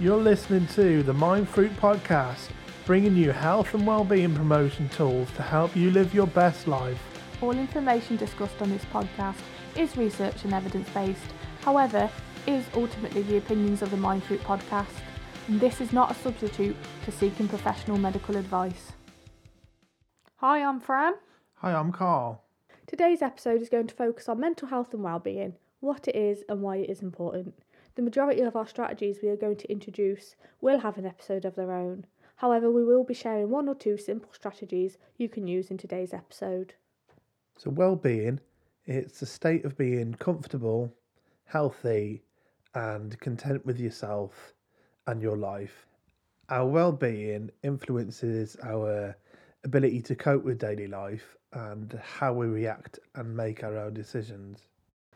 You're listening to the Mind Fruit Podcast, bringing you health and well-being promotion tools to help you live your best life. All information discussed on this podcast is research and evidence based, however, is ultimately the opinions of the Mind Fruit Podcast, and this is not a substitute for seeking professional medical advice. Hi, I'm Fran. Hi, I'm Carl. Today's episode is going to focus on mental health and well-being, what it is and why it is important. The majority of our strategies we are going to introduce will have an episode of their own. However, we will be sharing one or two simple strategies you can use in today's episode. So, well-being, it's a state of being comfortable, healthy, and content with yourself and your life. Our well-being influences our ability to cope with daily life and how we react and make our own decisions.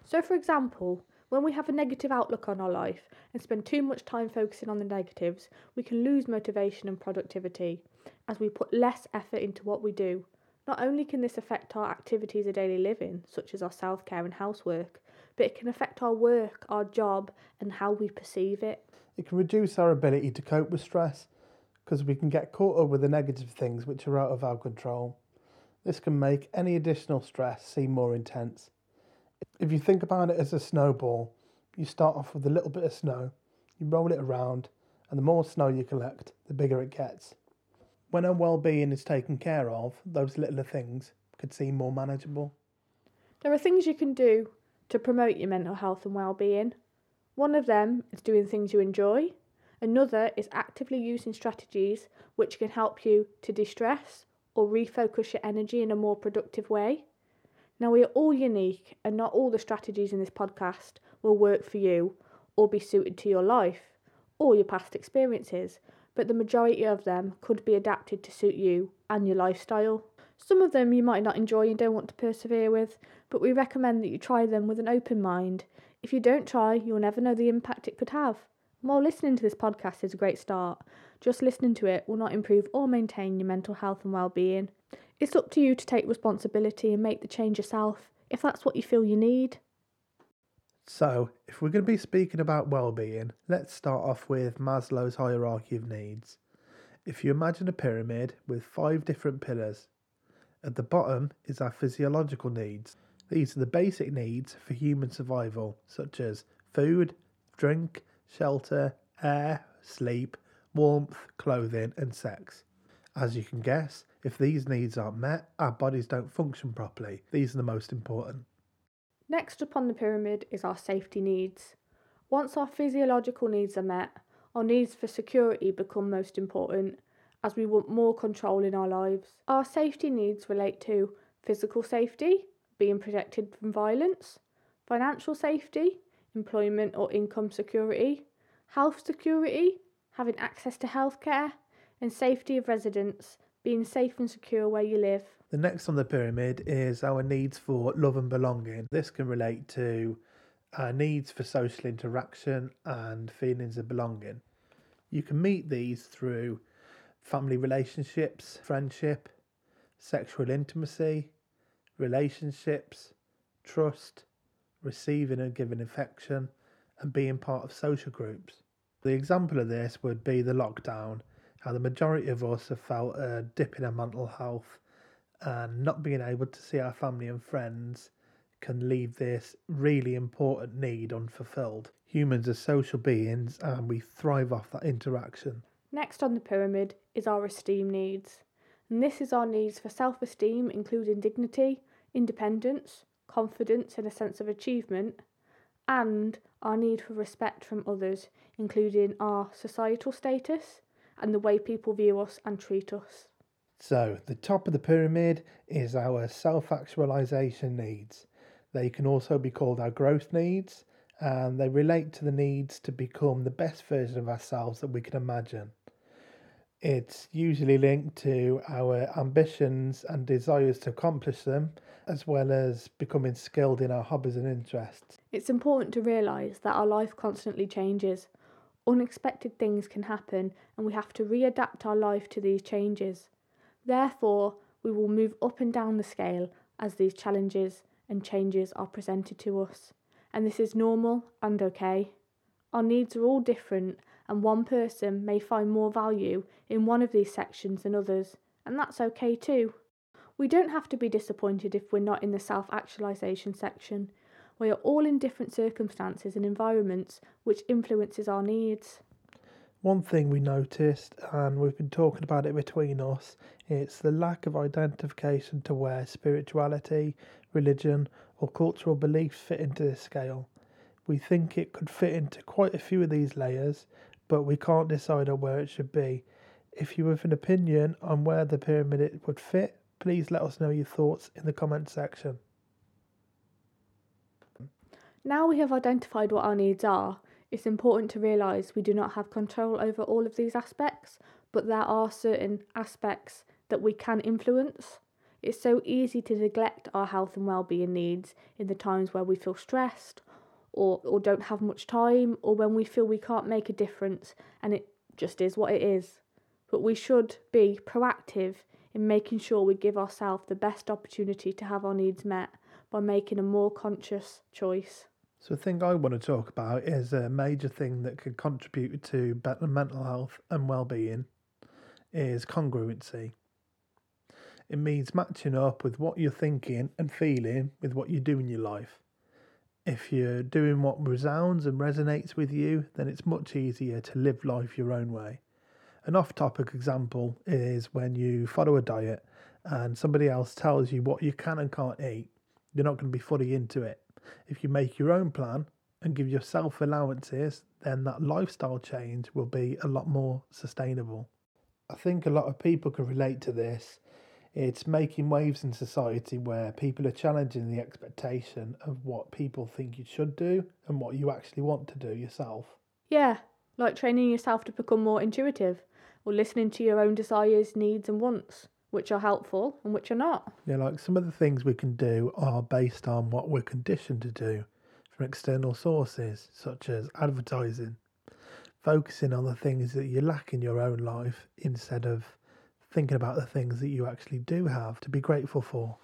So, for example, when we have a negative outlook on our life and spend too much time focusing on the negatives, we can lose motivation and productivity as we put less effort into what we do. Not only can this affect our activities of daily living, such as our self care and housework, but it can affect our work, our job, and how we perceive it. It can reduce our ability to cope with stress because we can get caught up with the negative things which are out of our control. This can make any additional stress seem more intense if you think about it as a snowball, you start off with a little bit of snow, you roll it around, and the more snow you collect, the bigger it gets. When our well being is taken care of, those littler things could seem more manageable. There are things you can do to promote your mental health and well being. One of them is doing things you enjoy, another is actively using strategies which can help you to de stress or refocus your energy in a more productive way. Now, we are all unique, and not all the strategies in this podcast will work for you or be suited to your life or your past experiences, but the majority of them could be adapted to suit you and your lifestyle. Some of them you might not enjoy and don't want to persevere with, but we recommend that you try them with an open mind. If you don't try, you'll never know the impact it could have. While listening to this podcast is a great start, just listening to it will not improve or maintain your mental health and well-being. It's up to you to take responsibility and make the change yourself if that's what you feel you need. So, if we're going to be speaking about well-being, let's start off with Maslow's hierarchy of needs. If you imagine a pyramid with five different pillars, at the bottom is our physiological needs. These are the basic needs for human survival, such as food, drink, shelter, air, sleep, warmth, clothing, and sex. As you can guess, if these needs aren't met, our bodies don't function properly. These are the most important. Next up on the pyramid is our safety needs. Once our physiological needs are met, our needs for security become most important as we want more control in our lives. Our safety needs relate to physical safety, being protected from violence, financial safety, employment or income security, health security, having access to healthcare, and safety of residence, being safe and secure where you live. The next on the pyramid is our needs for love and belonging. This can relate to our needs for social interaction and feelings of belonging. You can meet these through family relationships, friendship, sexual intimacy, relationships, trust, receiving and giving affection, and being part of social groups. The example of this would be the lockdown how the majority of us have felt a dip in our mental health and not being able to see our family and friends can leave this really important need unfulfilled. Humans are social beings and we thrive off that interaction. Next on the pyramid is our esteem needs. And this is our needs for self esteem, including dignity, independence, confidence, and a sense of achievement, and our need for respect from others, including our societal status, and the way people view us and treat us. So, the top of the pyramid is our self actualization needs. They can also be called our growth needs, and they relate to the needs to become the best version of ourselves that we can imagine. It's usually linked to our ambitions and desires to accomplish them, as well as becoming skilled in our hobbies and interests. It's important to realise that our life constantly changes, Unexpected things can happen, and we have to readapt our life to these changes. Therefore, we will move up and down the scale as these challenges and changes are presented to us, and this is normal and okay. Our needs are all different, and one person may find more value in one of these sections than others, and that's okay too. We don't have to be disappointed if we're not in the self actualization section. We are all in different circumstances and environments which influences our needs. One thing we noticed, and we've been talking about it between us, it's the lack of identification to where spirituality, religion, or cultural beliefs fit into this scale. We think it could fit into quite a few of these layers, but we can't decide on where it should be. If you have an opinion on where the pyramid would fit, please let us know your thoughts in the comment section. Now we have identified what our needs are, it's important to realise we do not have control over all of these aspects, but there are certain aspects that we can influence. It's so easy to neglect our health and well-being needs in the times where we feel stressed or, or don't have much time or when we feel we can't make a difference and it just is what it is. But we should be proactive in making sure we give ourselves the best opportunity to have our needs met by making a more conscious choice. So, the thing I want to talk about is a major thing that could contribute to better mental health and well-being is congruency. It means matching up with what you're thinking and feeling with what you do in your life. If you're doing what resounds and resonates with you, then it's much easier to live life your own way. An off topic example is when you follow a diet and somebody else tells you what you can and can't eat, you're not going to be fully into it if you make your own plan and give yourself allowances, then that lifestyle change will be a lot more sustainable. I think a lot of people can relate to this. It's making waves in society where people are challenging the expectation of what people think you should do and what you actually want to do yourself. Yeah, like training yourself to become more intuitive or listening to your own desires, needs, and wants which are helpful and which are not. Yeah, like some of the things we can do are based on what we're conditioned to do from external sources, such as advertising, focusing on the things that you lack in your own life instead of thinking about the things that you actually do have to be grateful for.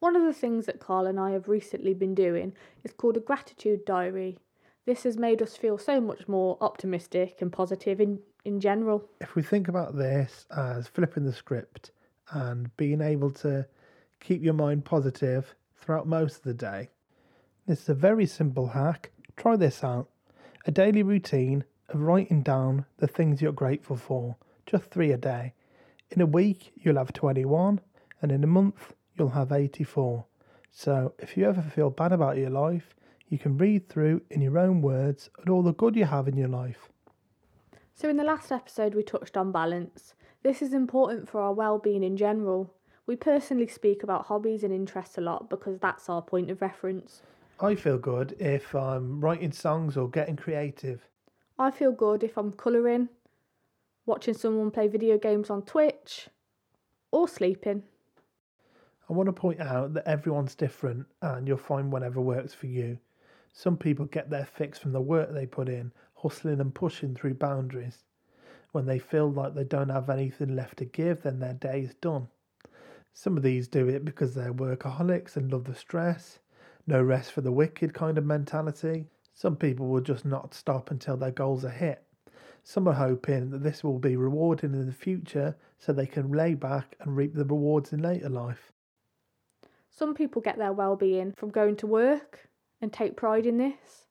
One of the things that Carl and I have recently been doing is called a gratitude diary. This has made us feel so much more optimistic and positive in, in general. If we think about this as flipping the script and being able to keep your mind positive throughout most of the day. This is a very simple hack. Try this out. A daily routine of writing down the things you're grateful for, just three a day. In a week, you'll have 21, and in a month, you'll have 84. So, if you ever feel bad about your life, you can read through in your own words at all the good you have in your life. So, in the last episode, we touched on balance. This is important for our well-being in general. We personally speak about hobbies and interests a lot because that's our point of reference. I feel good if I'm writing songs or getting creative. I feel good if I'm colouring, watching someone play video games on Twitch, or sleeping. I want to point out that everyone's different and you'll find whatever works for you. Some people get their fix from the work they put in, hustling and pushing through boundaries. When they feel like they don't have anything left to give, then their day is done. Some of these do it because they're workaholics and love the stress, no rest for the wicked kind of mentality. Some people will just not stop until their goals are hit. Some are hoping that this will be rewarding in the future so they can lay back and reap the rewards in later life. Some people get their well being from going to work and take pride in this,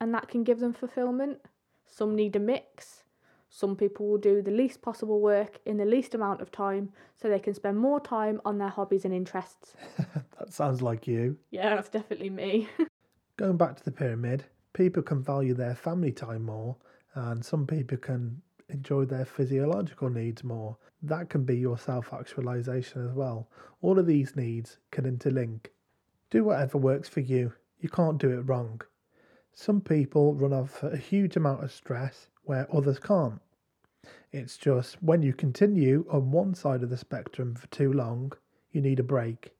and that can give them fulfillment. Some need a mix. Some people will do the least possible work in the least amount of time so they can spend more time on their hobbies and interests. that sounds like you. Yeah, that's definitely me. Going back to the pyramid, people can value their family time more, and some people can enjoy their physiological needs more. That can be your self actualization as well. All of these needs can interlink. Do whatever works for you. You can't do it wrong. Some people run off a huge amount of stress where others can't. It's just when you continue on one side of the spectrum for too long, you need a break.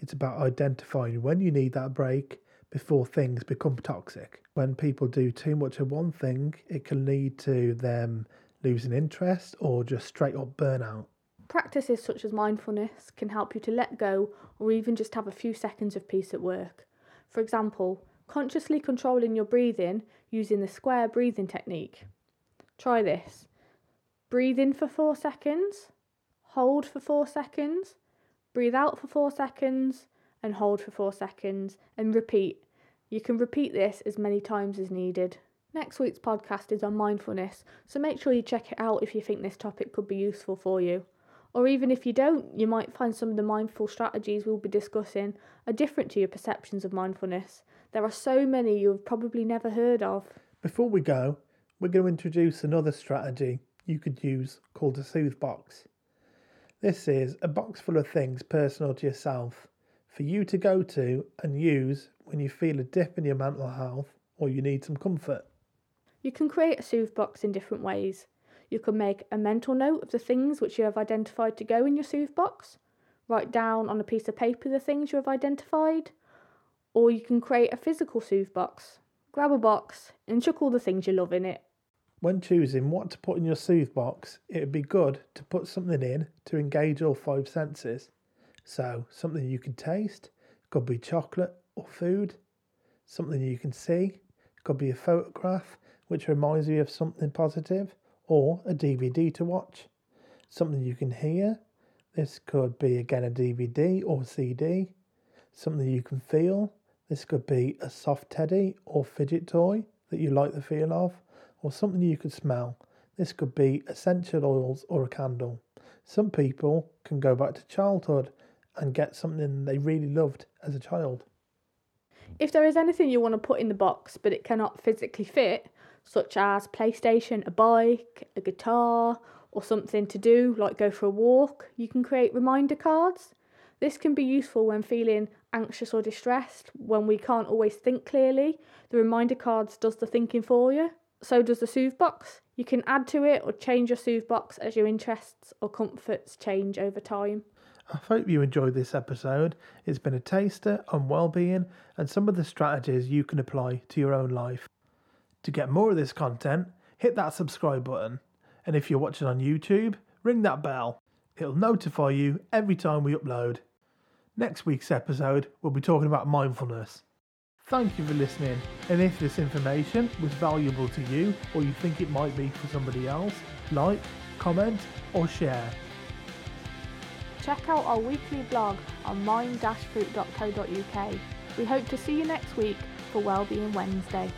It's about identifying when you need that break before things become toxic. When people do too much of one thing, it can lead to them losing interest or just straight up burnout. Practices such as mindfulness can help you to let go or even just have a few seconds of peace at work. For example, consciously controlling your breathing using the square breathing technique. Try this. Breathe in for four seconds, hold for four seconds, breathe out for four seconds, and hold for four seconds, and repeat. You can repeat this as many times as needed. Next week's podcast is on mindfulness, so make sure you check it out if you think this topic could be useful for you. Or even if you don't, you might find some of the mindful strategies we'll be discussing are different to your perceptions of mindfulness. There are so many you've probably never heard of. Before we go, we're going to introduce another strategy you could use called a soothe box. This is a box full of things personal to yourself for you to go to and use when you feel a dip in your mental health or you need some comfort. You can create a soothe box in different ways. You can make a mental note of the things which you have identified to go in your soothe box, write down on a piece of paper the things you have identified, or you can create a physical soothe box. Grab a box and chuck all the things you love in it. When choosing what to put in your soothe box, it would be good to put something in to engage all five senses. So, something you can taste, could be chocolate or food, something you can see, could be a photograph which reminds you of something positive, or a DVD to watch. Something you can hear. This could be again a DVD or CD. Something you can feel. This could be a soft teddy or fidget toy that you like the feel of, or something you could smell. This could be essential oils or a candle. Some people can go back to childhood and get something they really loved as a child. If there is anything you want to put in the box but it cannot physically fit, such as PlayStation, a bike, a guitar, or something to do like go for a walk, you can create reminder cards. This can be useful when feeling anxious or distressed, when we can't always think clearly. The reminder cards does the thinking for you. So does the soothe box. You can add to it or change your soothe box as your interests or comforts change over time. I hope you enjoyed this episode. It's been a taster on well-being and some of the strategies you can apply to your own life. To get more of this content, hit that subscribe button. And if you're watching on YouTube, ring that bell. It'll notify you every time we upload. Next week's episode, we'll be talking about mindfulness. Thank you for listening, and if this information was valuable to you or you think it might be for somebody else, like, comment, or share. Check out our weekly blog on mind-fruit.co.uk. We hope to see you next week for Wellbeing Wednesday.